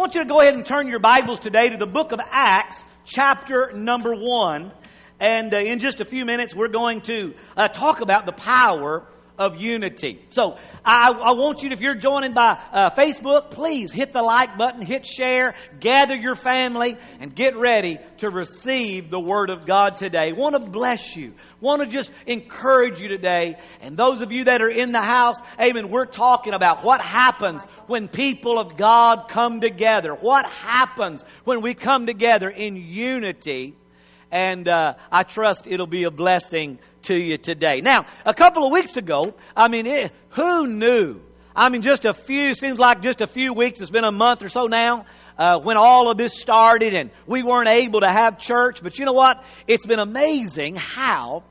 I want you to go ahead and turn your Bibles today to the book of Acts, chapter number one. And uh, in just a few minutes, we're going to uh, talk about the power of unity. So I, I, want you, if you're joining by uh, Facebook, please hit the like button, hit share, gather your family, and get ready to receive the Word of God today. Want to bless you. Want to just encourage you today. And those of you that are in the house, amen, we're talking about what happens when people of God come together. What happens when we come together in unity and uh, I trust it'll be a blessing to you today. Now, a couple of weeks ago, I mean, it, who knew? I mean, just a few, seems like just a few weeks, it's been a month or so now, uh, when all of this started and we weren't able to have church. But you know what? It's been amazing how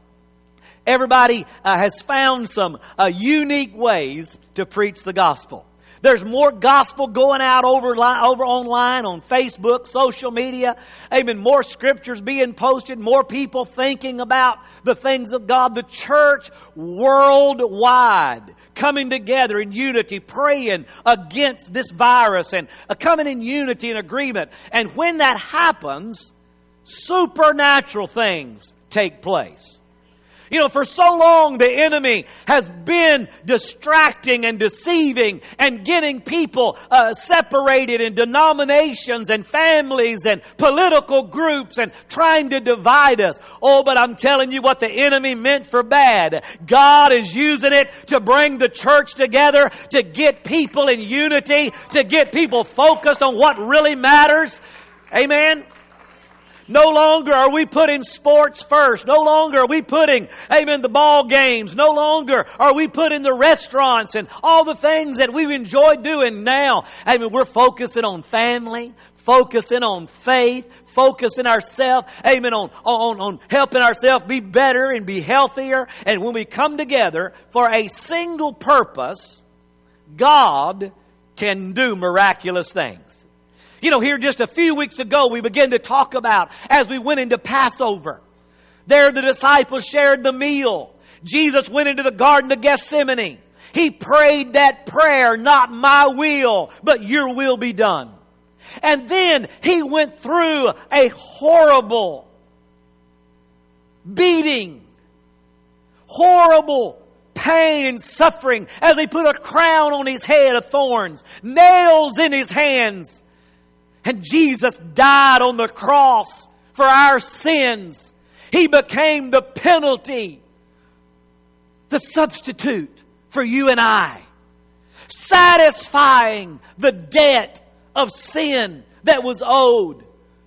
everybody uh, has found some uh, unique ways to preach the gospel. There's more gospel going out over, over online, on Facebook, social media. Amen. More scriptures being posted, more people thinking about the things of God. The church worldwide coming together in unity, praying against this virus and coming in unity and agreement. And when that happens, supernatural things take place. You know, for so long the enemy has been distracting and deceiving and getting people uh, separated in denominations and families and political groups and trying to divide us. Oh, but I'm telling you what the enemy meant for bad. God is using it to bring the church together, to get people in unity, to get people focused on what really matters. Amen. No longer are we putting sports first. No longer are we putting, amen, the ball games. No longer are we putting the restaurants and all the things that we've enjoyed doing now. Amen, we're focusing on family, focusing on faith, focusing ourselves, amen, on, on, on helping ourselves be better and be healthier. And when we come together for a single purpose, God can do miraculous things. You know, here just a few weeks ago, we began to talk about as we went into Passover. There the disciples shared the meal. Jesus went into the Garden of Gethsemane. He prayed that prayer, not my will, but your will be done. And then he went through a horrible beating, horrible pain and suffering as they put a crown on his head of thorns, nails in his hands, and Jesus died on the cross for our sins. He became the penalty, the substitute for you and I, satisfying the debt of sin that was owed.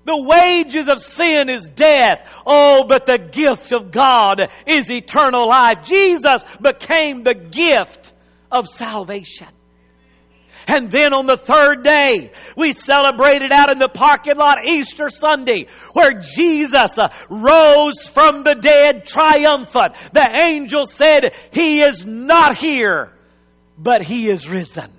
The wages of sin is death. Oh, but the gift of God is eternal life. Jesus became the gift of salvation. And then on the third day, we celebrated out in the parking lot Easter Sunday where Jesus uh, rose from the dead triumphant. The angel said, He is not here, but He is risen.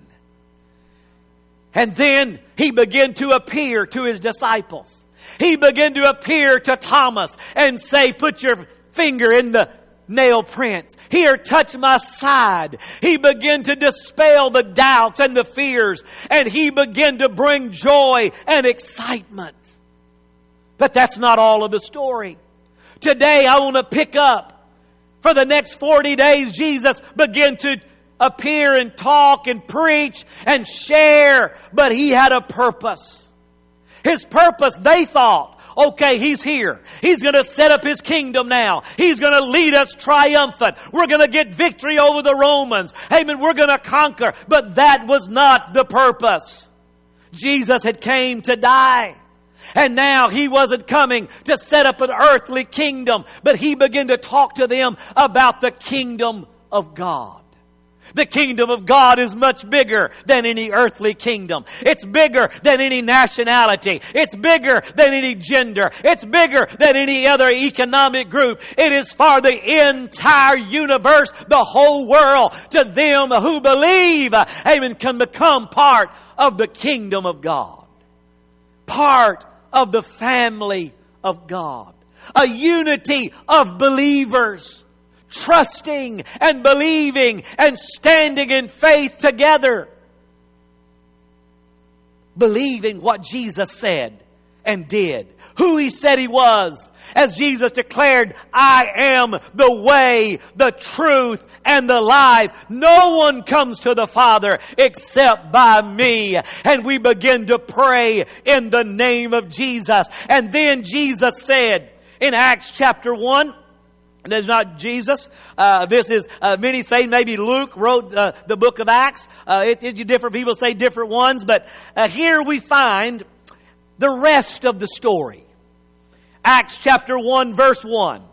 And then He began to appear to His disciples. He began to appear to Thomas and say, put your finger in the nail prints. Here, touch my side. He began to dispel the doubts and the fears, and he began to bring joy and excitement. But that's not all of the story. Today, I want to pick up. For the next 40 days, Jesus began to appear and talk and preach and share, but he had a purpose. His purpose, they thought, Okay, He's here. He's going to set up His kingdom now. He's going to lead us triumphant. We're going to get victory over the Romans. Amen. We're going to conquer. But that was not the purpose. Jesus had came to die. And now he wasn't coming to set up an earthly kingdom, but he began to talk to them about the kingdom of God. The kingdom of God is much bigger than any earthly kingdom. It's bigger than any nationality. It's bigger than any gender. It's bigger than any other economic group. It is for the entire universe, the whole world. To them who believe, amen, can become part of the kingdom of God. Part of the family of God. A unity of believers trusting and believing and standing in faith together. believing what Jesus said and did, who he said he was. As Jesus declared, I am the way, the truth, and the life. No one comes to the Father except by me. And we begin to pray in the name of Jesus. And then Jesus said in Acts chapter 1, it's not Jesus. Uh, this is uh, many say maybe Luke wrote uh, the book of Acts. Uh, it, it, different people say different ones, but uh, here we find the rest of the story. Acts chapter one, verse one.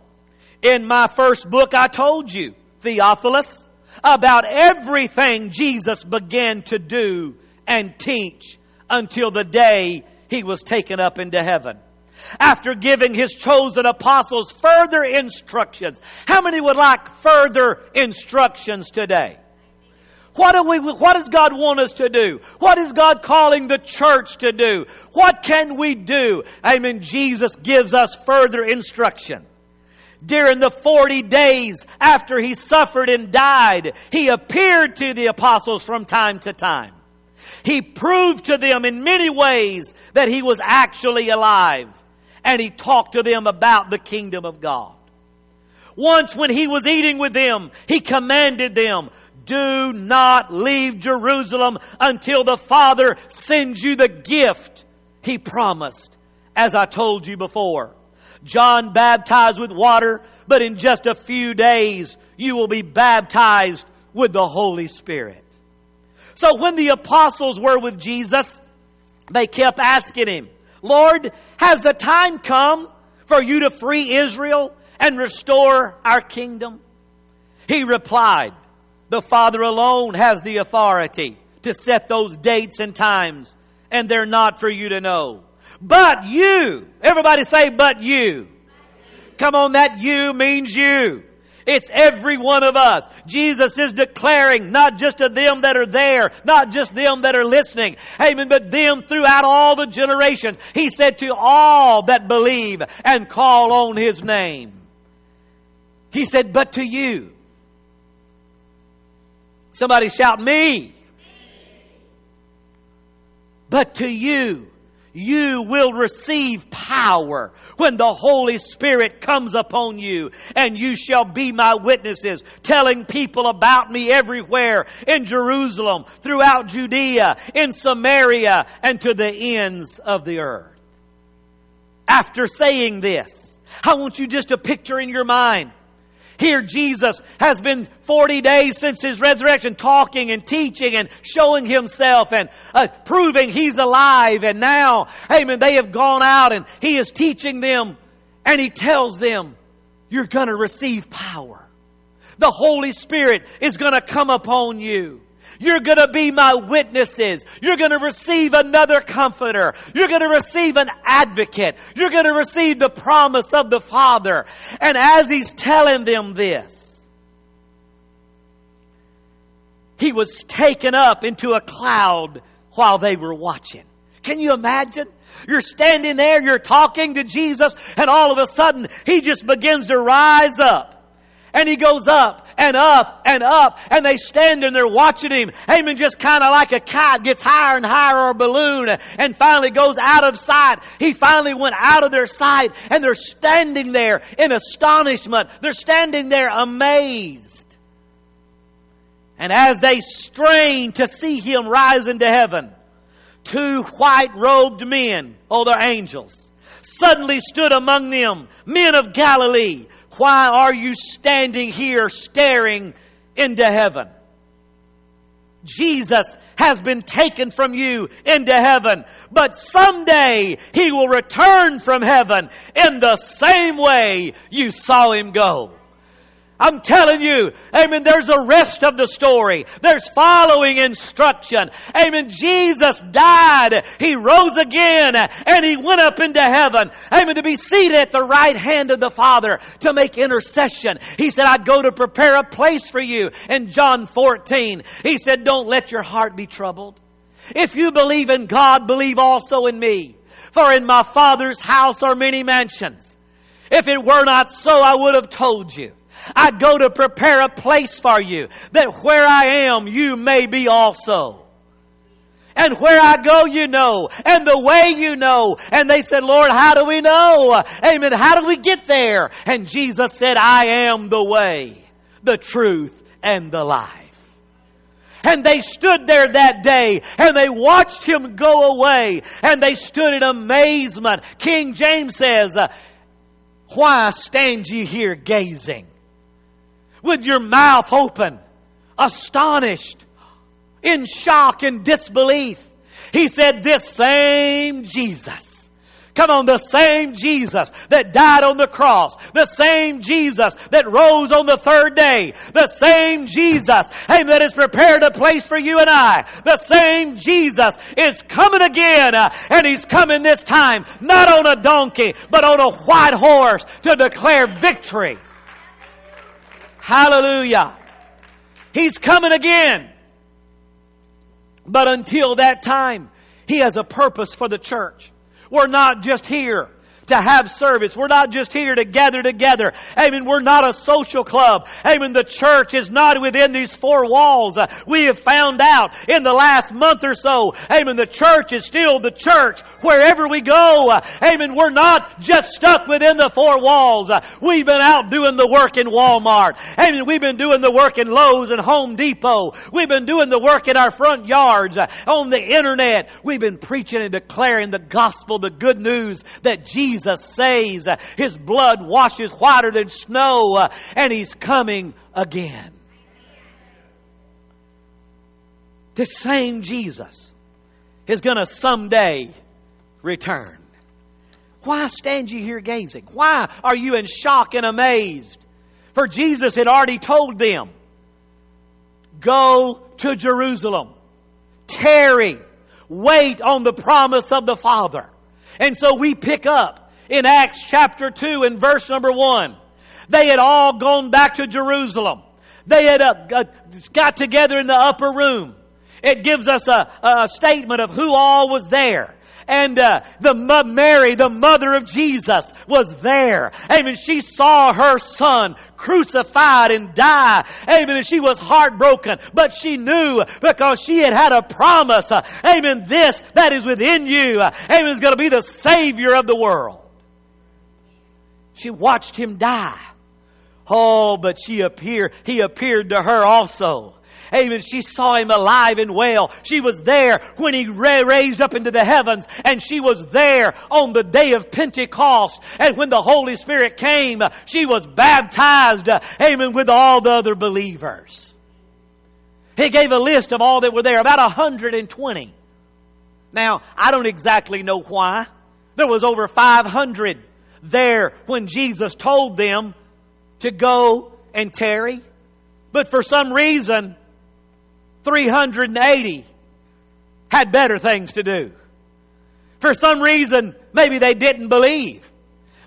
In my first book, I told you, Theophilus, about everything Jesus began to do and teach until the day he was taken up into heaven after giving his chosen apostles further instructions. How many would like further instructions today? What do we, what does God want us to do? What is God calling the church to do? What can we do? Amen. Jesus gives us further instruction. During the 40 days after he suffered and died, he appeared to the apostles from time to time. He proved to them in many ways that he was actually alive and he talked to them about the kingdom of God. Once when he was eating with them, he commanded them, do not leave Jerusalem until the Father sends you the gift he promised, as I told you before. John baptized with water, but in just a few days you will be baptized with the Holy Spirit. So when the apostles were with Jesus, they kept asking him, Lord, has the time come for you to free Israel and restore our kingdom? He replied, The Father alone has the authority to set those dates and times, and they're not for you to know. But you, everybody say, but you. Come on, that you means you. It's every one of us. Jesus is declaring not just to them that are there, not just them that are listening, amen, but them throughout all the generations. He said to all that believe and call on His name. He said, but to you. Somebody shout me. But to you you will receive power when the Holy Spirit comes upon you, and you shall be my witnesses, telling people about me everywhere in Jerusalem, throughout Judea, in Samaria, and to the ends of the earth. After saying this, I want you just to picture in your mind here Jesus has been 40 days since his resurrection talking and teaching and showing himself and uh, proving he's alive. And now, amen, they have gone out and he is teaching them and he tells them, you're going to receive power. The Holy Spirit is going to come upon you. You're going to be my witnesses. You're going to receive another comforter. You're going to receive an advocate. You're going to receive the promise of the Father. And as he's telling them this, he was taken up into a cloud while they were watching. Can you imagine? You're standing there, you're talking to Jesus, and all of a sudden, he just begins to rise up. And he goes up and up and up and they stand and they're watching him. Amen. Just kind of like a kite gets higher and higher or a balloon and finally goes out of sight. He finally went out of their sight and they're standing there in astonishment. They're standing there amazed. And as they strain to see him rise into heaven, two white robed men, oh, they're angels, suddenly stood among them, men of Galilee why are you standing here staring into heaven? Jesus has been taken from you into heaven, but someday He will return from heaven in the same way you saw Him go. I'm telling you, amen, there's a rest of the story. There's following instruction. Amen. Jesus died. He rose again and he went up into heaven. Amen. To be seated at the right hand of the Father to make intercession. He said, I'd go to prepare a place for you in John 14. He said, don't let your heart be troubled. If you believe in God, believe also in me. For in my Father's house are many mansions. If it were not so, I would have told you. I go to prepare a place for you that where I am, you may be also. And where I go, you know. And the way you know. And they said, Lord, how do we know? Amen. How do we get there? And Jesus said, I am the way, the truth, and the life. And they stood there that day and they watched him go away and they stood in amazement. King James says, why stand ye here gazing with your mouth open, astonished, in shock and disbelief? He said, this same Jesus Come on, the same Jesus that died on the cross, the same Jesus that rose on the third day, the same Jesus, hey, that has prepared a place for you and I, the same Jesus is coming again, uh, and He's coming this time, not on a donkey, but on a white horse to declare victory. Hallelujah. He's coming again. But until that time, He has a purpose for the church. We're not just here to have service. We're not just here to gather together. Amen. We're not a social club. Amen. The church is not within these four walls. We have found out in the last month or so. Amen. The church is still the church wherever we go. Amen. We're not just stuck within the four walls. We've been out doing the work in Walmart. Amen. We've been doing the work in Lowe's and Home Depot. We've been doing the work in our front yards, on the internet. We've been preaching and declaring the gospel, the good news that Jesus Jesus saves. His blood washes whiter than snow, and He's coming again. This same Jesus is going to someday return. Why stand you here gazing? Why are you in shock and amazed? For Jesus had already told them, go to Jerusalem, tarry, wait on the promise of the Father. And so we pick up in Acts chapter 2 and verse number 1. They had all gone back to Jerusalem. They had uh, got together in the upper room. It gives us a, a statement of who all was there and uh, the Mary, the mother of Jesus, was there. Amen. She saw her son crucified and die. Amen. And she was heartbroken, but she knew because she had had a promise. Amen. This that is within you. Amen. Is going to be the Savior of the world. She watched him die. Oh, but she appeared, he appeared to her also. Amen. She saw him alive and well. She was there when he raised up into the heavens and she was there on the day of Pentecost. And when the Holy Spirit came, she was baptized. Amen. With all the other believers. He gave a list of all that were there, about 120. Now, I don't exactly know why. There was over 500 there when Jesus told them to go and tarry. But for some reason, 380 had better things to do. For some reason, maybe they didn't believe.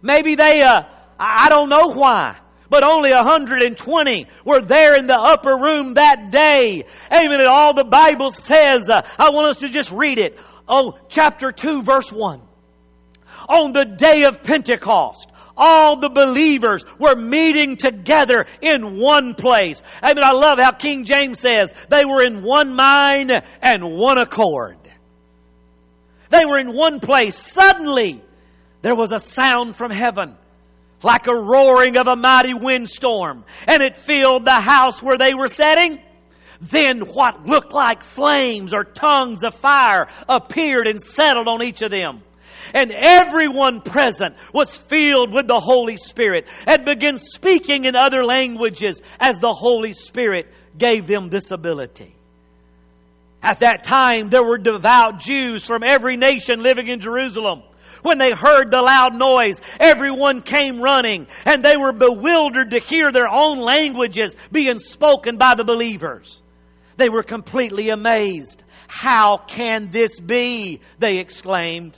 Maybe they, uh, I don't know why, but only 120 were there in the upper room that day. Amen. And all the Bible says, uh, I want us to just read it. Oh, chapter 2, verse 1 on the day of Pentecost, all the believers were meeting together in one place. I mean, I love how King James says they were in one mind and one accord. They were in one place. Suddenly, there was a sound from heaven like a roaring of a mighty windstorm, and it filled the house where they were sitting. Then what looked like flames or tongues of fire appeared and settled on each of them and everyone present was filled with the Holy Spirit and began speaking in other languages as the Holy Spirit gave them this ability. At that time, there were devout Jews from every nation living in Jerusalem. When they heard the loud noise, everyone came running and they were bewildered to hear their own languages being spoken by the believers. They were completely amazed. How can this be? They exclaimed.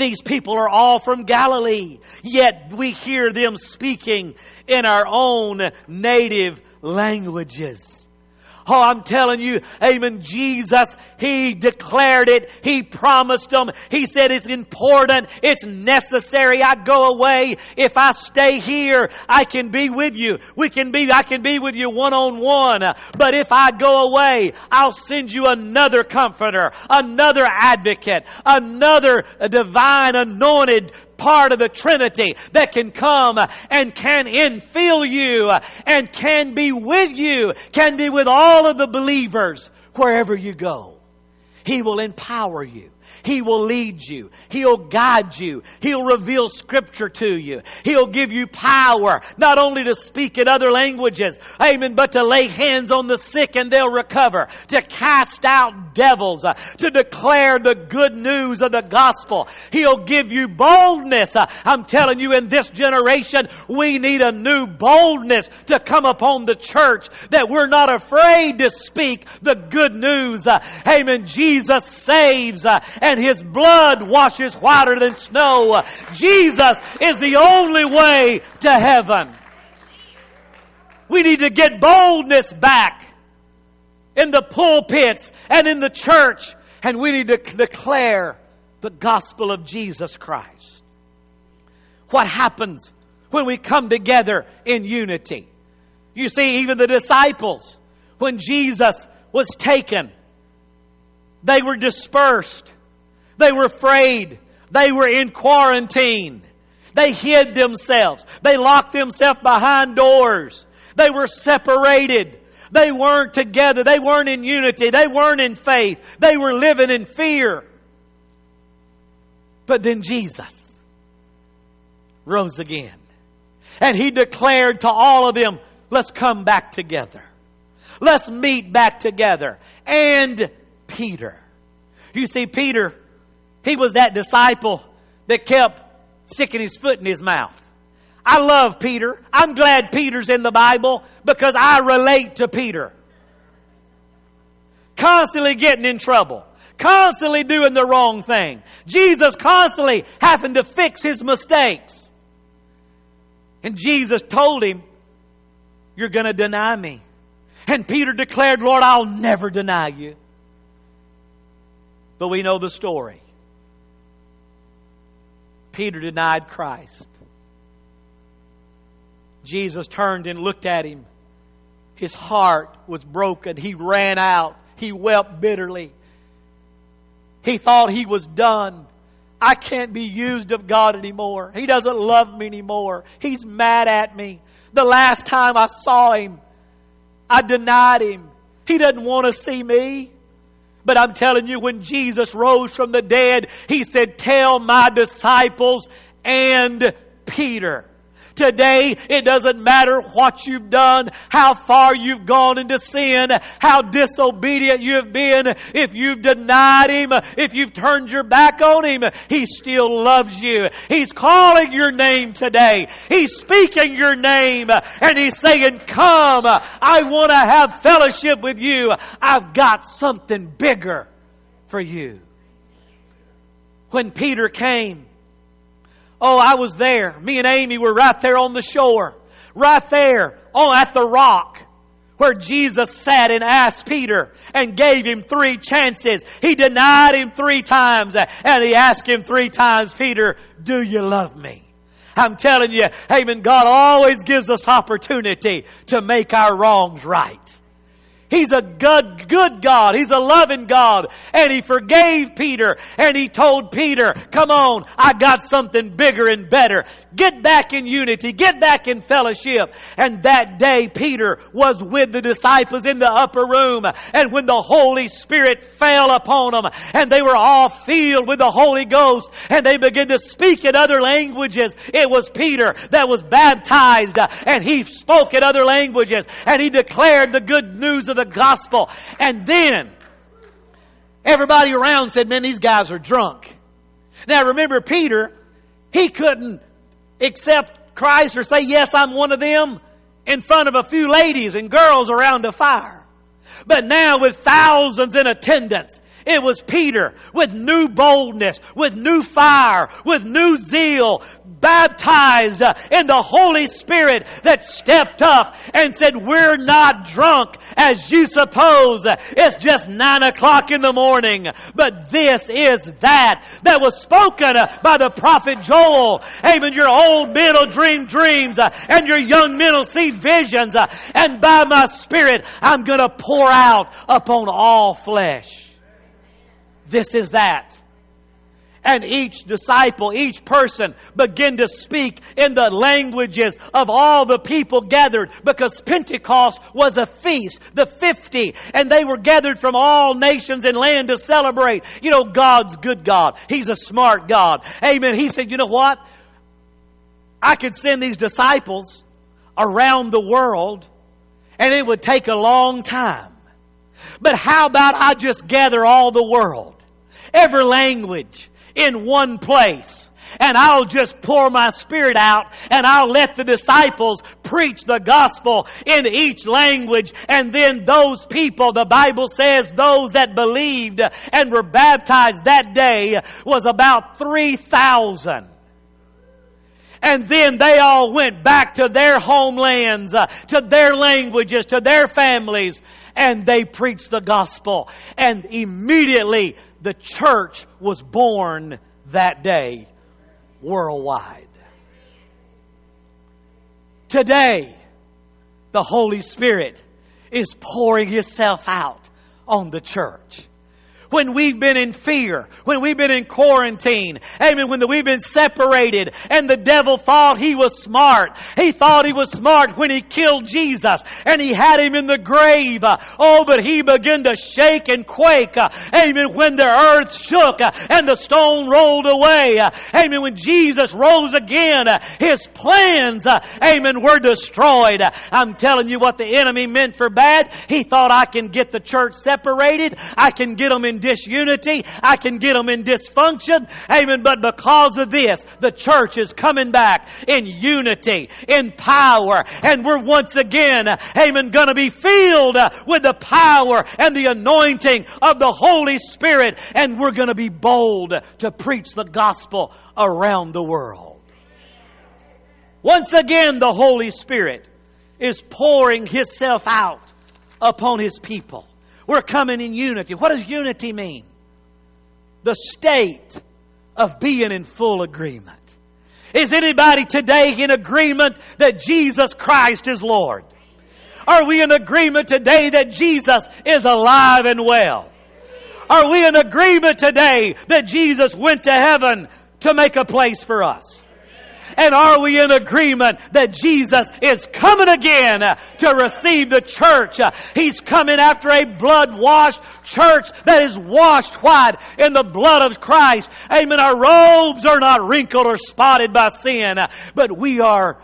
These people are all from Galilee, yet we hear them speaking in our own native languages. Oh, I'm telling you, amen, Jesus, He declared it. He promised them. He said it's important. It's necessary. I go away. If I stay here, I can be with you. We can be, I can be with you one on one. But if I go away, I'll send you another comforter, another advocate, another divine anointed part of the Trinity that can come and can infill you and can be with you, can be with all of the believers wherever you go. He will empower you. He will lead you. He'll guide you. He'll reveal scripture to you. He'll give you power, not only to speak in other languages, amen, but to lay hands on the sick and they'll recover, to cast out devils, uh, to declare the good news of the gospel. He'll give you boldness. Uh, I'm telling you, in this generation, we need a new boldness to come upon the church that we're not afraid to speak the good news. Uh, amen. Jesus saves uh, and His blood washes whiter than snow. Jesus is the only way to heaven. We need to get boldness back in the pulpits and in the church, and we need to declare the gospel of Jesus Christ. What happens when we come together in unity? You see, even the disciples, when Jesus was taken, they were dispersed. They were afraid. They were in quarantine. They hid themselves. They locked themselves behind doors. They were separated. They weren't together. They weren't in unity. They weren't in faith. They were living in fear. But then Jesus rose again. And he declared to all of them, let's come back together. Let's meet back together. And Peter. You see, Peter he was that disciple that kept sticking his foot in his mouth. I love Peter. I'm glad Peter's in the Bible because I relate to Peter. Constantly getting in trouble. Constantly doing the wrong thing. Jesus constantly having to fix his mistakes. And Jesus told him, You're going to deny me. And Peter declared, Lord, I'll never deny you. But we know the story. Peter denied Christ. Jesus turned and looked at him. His heart was broken. He ran out. He wept bitterly. He thought he was done. I can't be used of God anymore. He doesn't love me anymore. He's mad at me. The last time I saw him, I denied him. He doesn't want to see me. But I'm telling you, when Jesus rose from the dead, He said, tell my disciples and Peter. Today, it doesn't matter what you've done, how far you've gone into sin, how disobedient you've been, if you've denied Him, if you've turned your back on Him, He still loves you. He's calling your name today. He's speaking your name and He's saying, come, I want to have fellowship with you. I've got something bigger for you. When Peter came, Oh, I was there. Me and Amy were right there on the shore. Right there Oh, at the rock where Jesus sat and asked Peter and gave him three chances. He denied him three times uh, and he asked him three times, Peter, do you love me? I'm telling you, amen, God always gives us opportunity to make our wrongs right. He's a good, good God. He's a loving God. And He forgave Peter and He told Peter, come on, I got something bigger and better. Get back in unity. Get back in fellowship. And that day Peter was with the disciples in the upper room. And when the Holy Spirit fell upon them and they were all filled with the Holy Ghost and they began to speak in other languages, it was Peter that was baptized and he spoke in other languages and he declared the good news of the gospel. And then everybody around said, man, these guys are drunk. Now remember Peter, he couldn't accept Christ or say, yes, I'm one of them in front of a few ladies and girls around a fire. But now with thousands in attendance, It was Peter with new boldness, with new fire, with new zeal, baptized uh, in the Holy Spirit that stepped up and said, we're not drunk as you suppose. It's just nine o'clock in the morning. But this is that that was spoken uh, by the prophet Joel. Amen. Your old men will dream dreams uh, and your young men will see visions. And by my spirit, I'm going to pour out upon all flesh. This is that. And each disciple, each person began to speak in the languages of all the people gathered because Pentecost was a feast, the 50, and they were gathered from all nations and land to celebrate. You know, God's good God. He's a smart God. Amen. He said, you know what? I could send these disciples around the world and it would take a long time. But how about I just gather all the world? every language in one place. And I'll just pour my spirit out and I'll let the disciples preach the gospel in each language. And then those people, the Bible says those that believed and were baptized that day was about 3,000. And then they all went back to their homelands, uh, to their languages, to their families, and they preached the gospel. And immediately the church was born that day worldwide. Today, the Holy Spirit is pouring Himself out on the church when we've been in fear, when we've been in quarantine, amen, when we've been separated and the devil thought he was smart. He thought he was smart when he killed Jesus and he had him in the grave. Uh, oh, but he began to shake and quake, uh, amen, when the earth shook uh, and the stone rolled away. Amen, when Jesus rose again, his plans, amen, were destroyed. I'm telling you what the enemy meant for bad. He thought I can get the church separated. I can get them in disunity. I can get them in dysfunction. Amen. But because of this, the church is coming back in unity, in power. And we're once again, amen, gonna be filled with the power and the anointing of the Holy Spirit. And we're gonna be bold to preach the gospel around the world. Once again, the Holy Spirit is pouring Himself out upon His people. We're coming in unity. What does unity mean? The state of being in full agreement. Is anybody today in agreement that Jesus Christ is Lord? Are we in agreement today that Jesus is alive and well? Are we in agreement today that Jesus went to heaven to make a place for us? And are we in agreement that Jesus is coming again to receive the church? He's coming after a blood washed church that is washed white in the blood of Christ. Amen. Our robes are not wrinkled or spotted by sin, but we are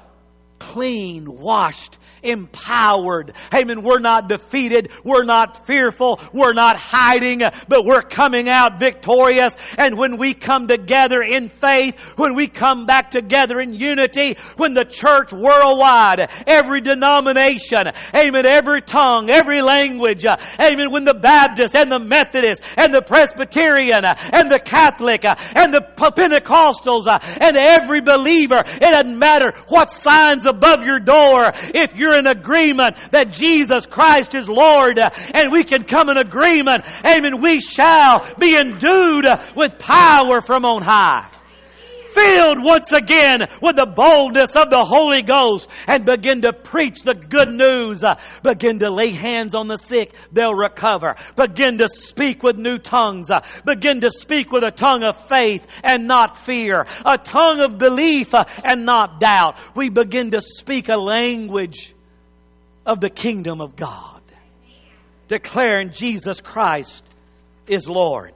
clean, washed empowered. Amen. We're not defeated. We're not fearful. We're not hiding, but we're coming out victorious. And when we come together in faith, when we come back together in unity, when the church worldwide, every denomination, amen, every tongue, every language, amen, when the Baptist and the Methodist and the Presbyterian and the Catholic and the Pentecostals and every believer, it doesn't matter what signs above your door, if you're in agreement that Jesus Christ is Lord and we can come in agreement, amen, we shall be endued with power from on high filled once again with the boldness of the Holy Ghost and begin to preach the good news. Begin to lay hands on the sick, they'll recover. Begin to speak with new tongues. Begin to speak with a tongue of faith and not fear. A tongue of belief and not doubt. We begin to speak a language of the kingdom of God, declaring Jesus Christ is Lord.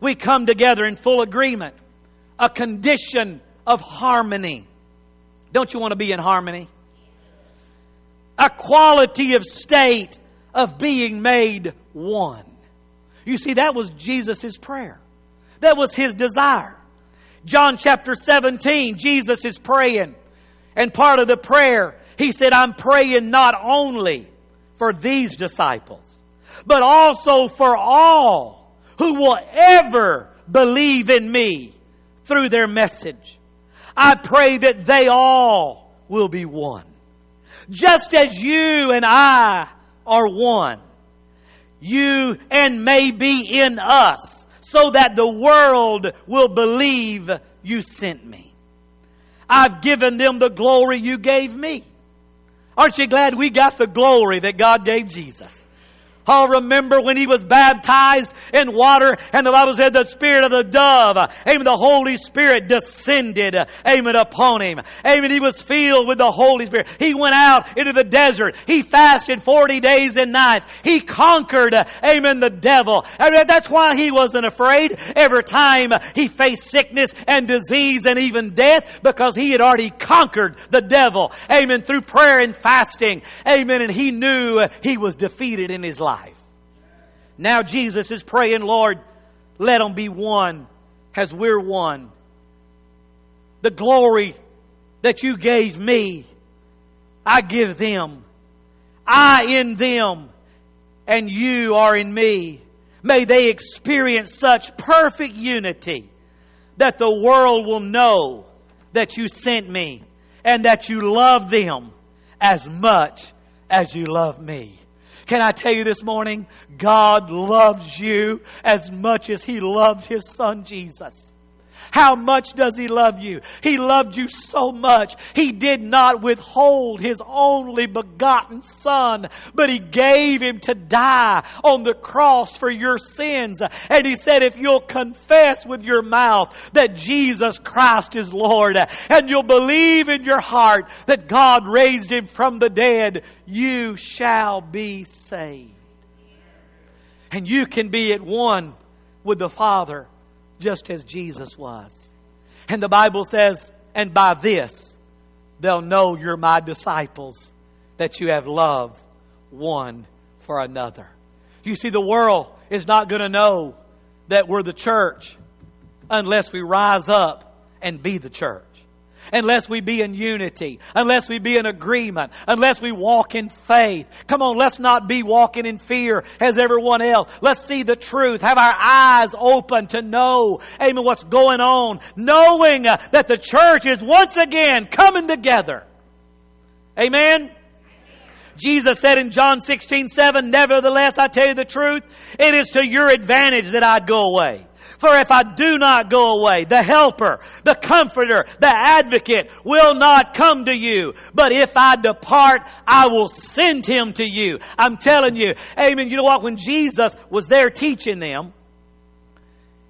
We come together in full agreement, a condition of harmony. Don't you want to be in harmony? A quality of state of being made one. You see, that was Jesus' prayer. That was his desire. John chapter 17, Jesus is praying. And part of the prayer he said, I'm praying not only for these disciples, but also for all who will ever believe in me through their message. I pray that they all will be one. Just as you and I are one. You and may be in us so that the world will believe you sent me. I've given them the glory you gave me. Aren't you glad we got the glory that God gave Jesus? I'll remember when he was baptized in water and the Bible said the spirit of the dove, amen, the Holy Spirit descended, amen, upon him. Amen, he was filled with the Holy Spirit. He went out into the desert. He fasted 40 days and nights. He conquered, amen, the devil. Amen, that's why he wasn't afraid every time he faced sickness and disease and even death because he had already conquered the devil. Amen, through prayer and fasting. Amen, and he knew he was defeated in his life. Now Jesus is praying, Lord, let them be one as we're one. The glory that you gave me, I give them. I in them, and you are in me. May they experience such perfect unity that the world will know that you sent me and that you love them as much as you love me. Can I tell you this morning? God loves you as much as He loves His Son Jesus. How much does He love you? He loved you so much. He did not withhold His only begotten Son, but He gave Him to die on the cross for your sins. And He said, if you'll confess with your mouth that Jesus Christ is Lord, and you'll believe in your heart that God raised Him from the dead, you shall be saved. And you can be at one with the Father just as Jesus was. And the Bible says, and by this they'll know you're my disciples, that you have love one for another. You see, the world is not going to know that we're the church unless we rise up and be the church unless we be in unity, unless we be in agreement, unless we walk in faith. Come on, let's not be walking in fear as everyone else. Let's see the truth. Have our eyes open to know, amen, what's going on, knowing uh, that the church is once again coming together. Amen. Jesus said in John 16, 7, Nevertheless, I tell you the truth, it is to your advantage that I go away. For if I do not go away, the helper, the comforter, the advocate will not come to you. But if I depart, I will send him to you. I'm telling you. Amen. You know what? When Jesus was there teaching them,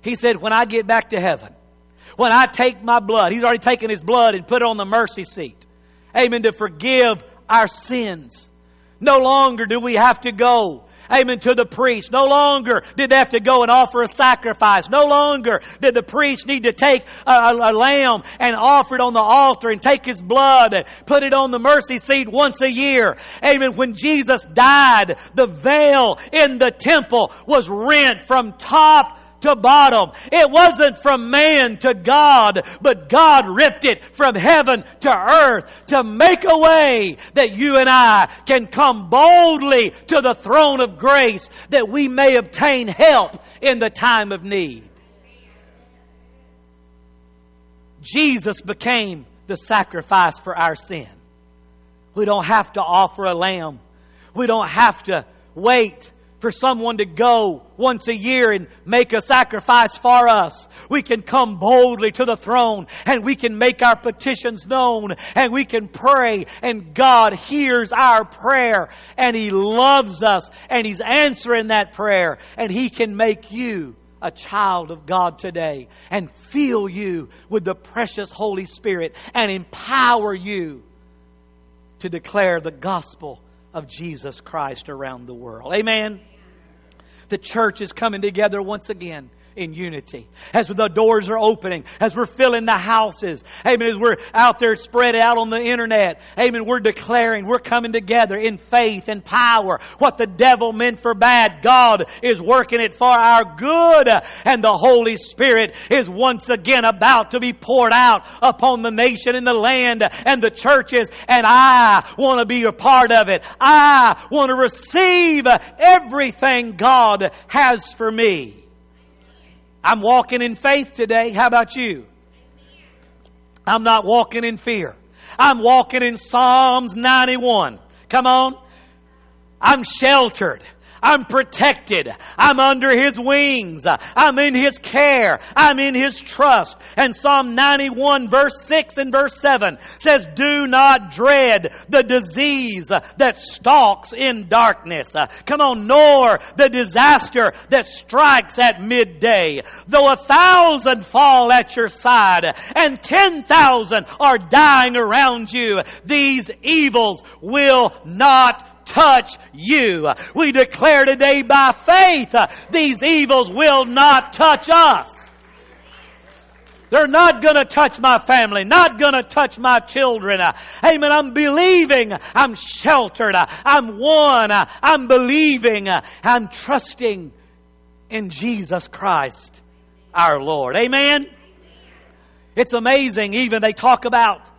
he said, when I get back to heaven, when I take my blood, he's already taken his blood and put it on the mercy seat. Amen. To forgive our sins. No longer do we have to go amen, to the priest. No longer did they have to go and offer a sacrifice. No longer did the priest need to take a, a, a lamb and offer it on the altar and take his blood and put it on the mercy seat once a year. Amen. When Jesus died, the veil in the temple was rent from top to bottom. It wasn't from man to God, but God ripped it from heaven to earth to make a way that you and I can come boldly to the throne of grace that we may obtain help in the time of need. Jesus became the sacrifice for our sin. We don't have to offer a lamb. We don't have to wait for someone to go once a year and make a sacrifice for us. We can come boldly to the throne and we can make our petitions known and we can pray and God hears our prayer and He loves us and He's answering that prayer and He can make you a child of God today and fill you with the precious Holy Spirit and empower you to declare the gospel of Jesus Christ around the world. Amen the church is coming together once again in unity. As the doors are opening, as we're filling the houses, amen, as we're out there spread out on the internet, amen, we're declaring, we're coming together in faith and power. What the devil meant for bad, God is working it for our good, and the Holy Spirit is once again about to be poured out upon the nation and the land and the churches, and I want to be a part of it. I want to receive everything God has for me. I'm walking in faith today. How about you? I'm not walking in fear. I'm walking in Psalms 91. Come on. I'm sheltered. I'm protected. I'm under His wings. I'm in His care. I'm in His trust. And Psalm 91 verse 6 and verse 7 says, Do not dread the disease that stalks in darkness. Come on, nor the disaster that strikes at midday. Though a thousand fall at your side and ten thousand are dying around you, these evils will not touch you. We declare today by faith, uh, these evils will not touch us. They're not gonna touch my family, not gonna touch my children. Uh, amen. I'm believing. I'm sheltered. Uh, I'm one. I'm believing. I'm trusting in Jesus Christ, our Lord. Amen. It's amazing, even they talk about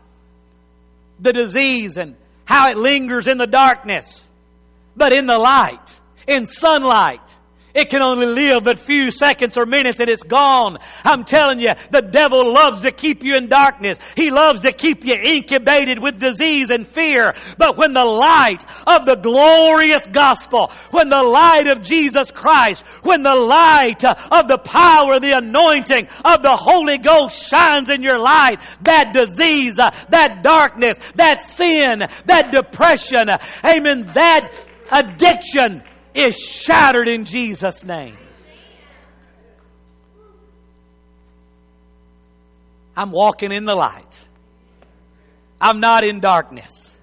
the disease and how it lingers in the darkness, but in the light, in sunlight. It can only live but few seconds or minutes and it's gone. I'm telling you, the devil loves to keep you in darkness. He loves to keep you incubated with disease and fear. But when the light of the glorious gospel, when the light of Jesus Christ, when the light of the power, the anointing of the Holy Ghost shines in your life, that disease, that darkness, that sin, that depression, amen, that addiction is shattered in Jesus' name. I'm walking in the light. I'm not in darkness.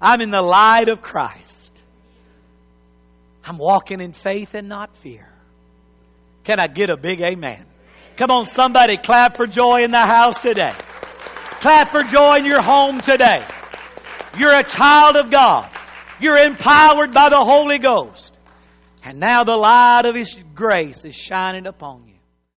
I'm in the light of Christ. I'm walking in faith and not fear. Can I get a big amen? Come on, somebody clap for joy in the house today. Clap for joy in your home today. You're a child of God. You're empowered by the Holy Ghost. And now the light of His grace is shining upon you.